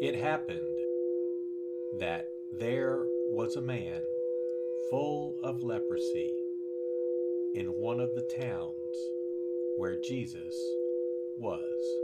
It happened that there was a man full of leprosy in one of the towns where Jesus was.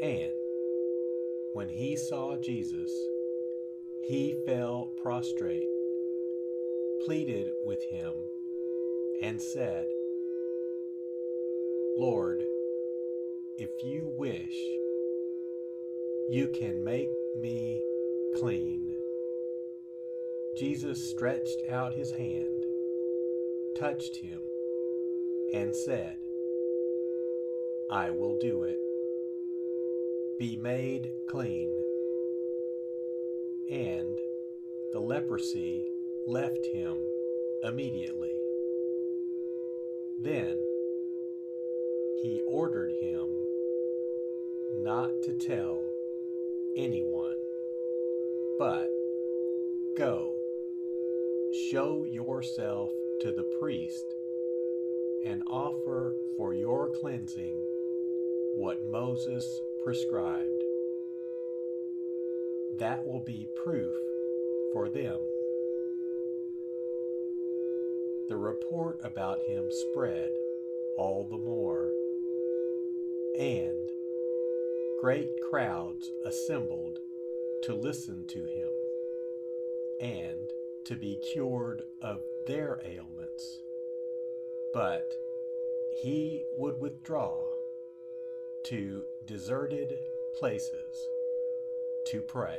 And when he saw Jesus, he fell prostrate, pleaded with him, and said, Lord, if you wish, you can make me clean. Jesus stretched out his hand, touched him, and said, I will do it. Be made clean. And the leprosy left him immediately. Then he ordered him not to tell anyone, but go, show yourself to the priest, and offer for your cleansing what Moses prescribed. That will be proof for them. The report about him spread all the more, and great crowds assembled to listen to him and to be cured of their ailments. But he would withdraw to deserted places to pray.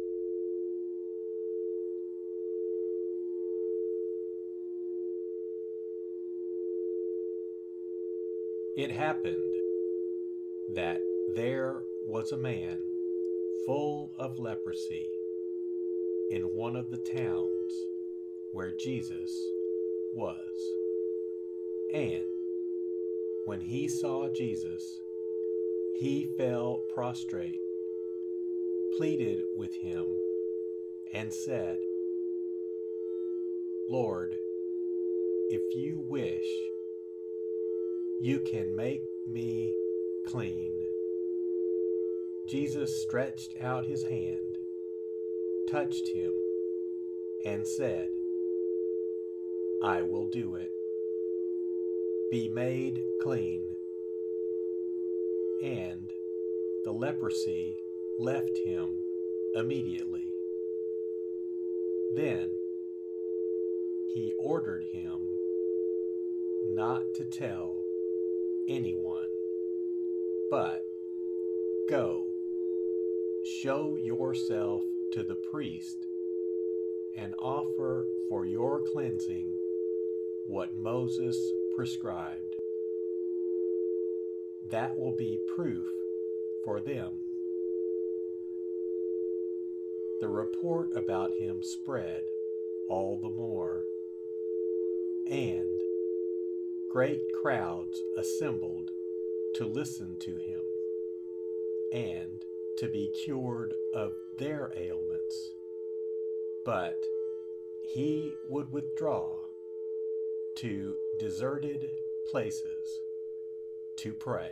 It happened that there was a man full of leprosy in one of the towns where Jesus was. And when he saw Jesus, he fell prostrate, pleaded with him, and said, Lord, if you wish, you can make me clean. Jesus stretched out his hand, touched him, and said, I will do it. Be made clean and the leprosy left him immediately. Then he ordered him not to tell anyone, but go, show yourself to the priest, and offer for your cleansing what Moses prescribed that will be proof for them. The report about him spread all the more, and great crowds assembled to listen to him and to be cured of their ailments. But he would withdraw to deserted places to pray.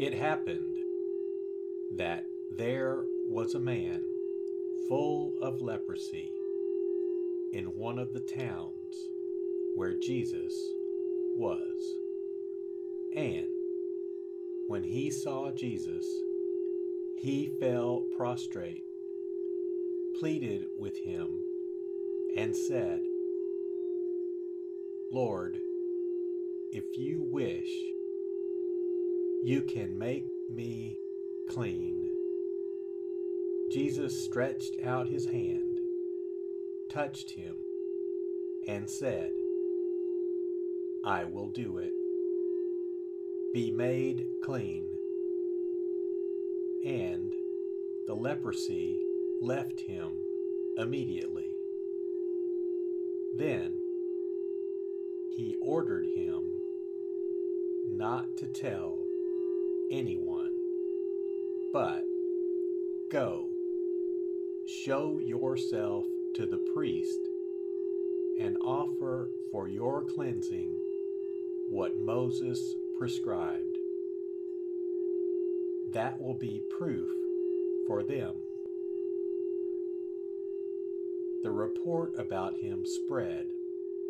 It happened that there was a man full of leprosy in one of the towns where Jesus was. And when he saw Jesus, he fell prostrate, pleaded with him and said, Lord, if you wish, you can make me clean. Jesus stretched out his hand, touched him, and said, I will do it. Be made clean. And the leprosy left him immediately. Then he ordered him not to tell anyone, but go, show yourself to the priest, and offer for your cleansing what Moses prescribed. That will be proof for them. The report about him spread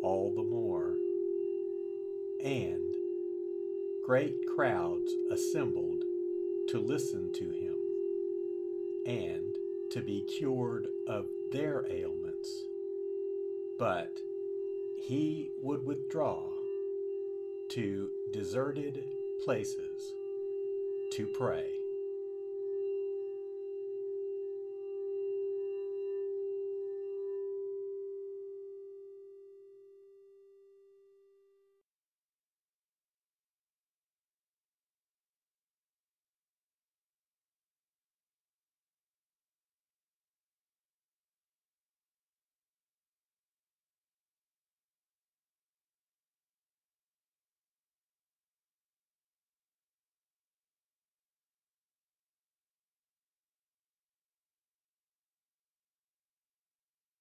all the more, and great crowds assembled to listen to him and to be cured of their ailments. But he would withdraw to deserted places to pray.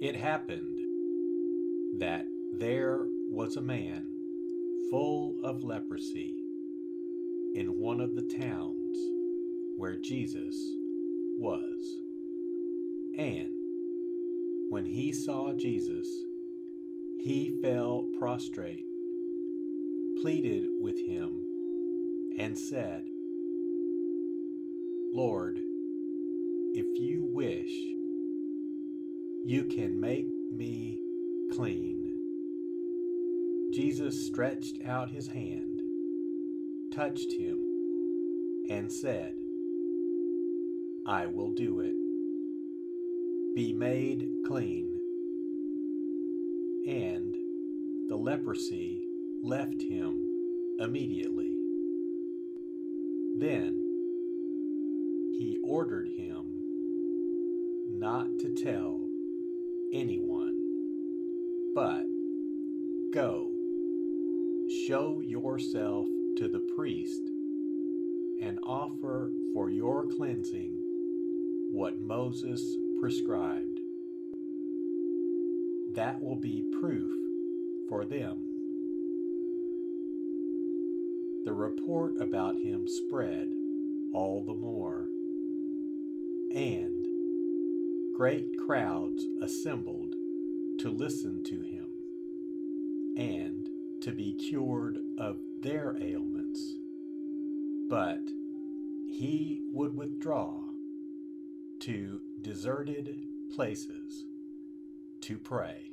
It happened that there was a man full of leprosy in one of the towns where Jesus was. And when he saw Jesus, he fell prostrate, pleaded with him, and said, Lord, if you wish, you can make me clean. Jesus stretched out his hand, touched him, and said, I will do it. Be made clean. And the leprosy left him immediately. Then he ordered him not to tell anyone, but go, show yourself to the priest, and offer for your cleansing what Moses prescribed. That will be proof for them. The report about him spread all the more, and great crowds assembled to listen to him and to be cured of their ailments. But he would withdraw to deserted places to pray.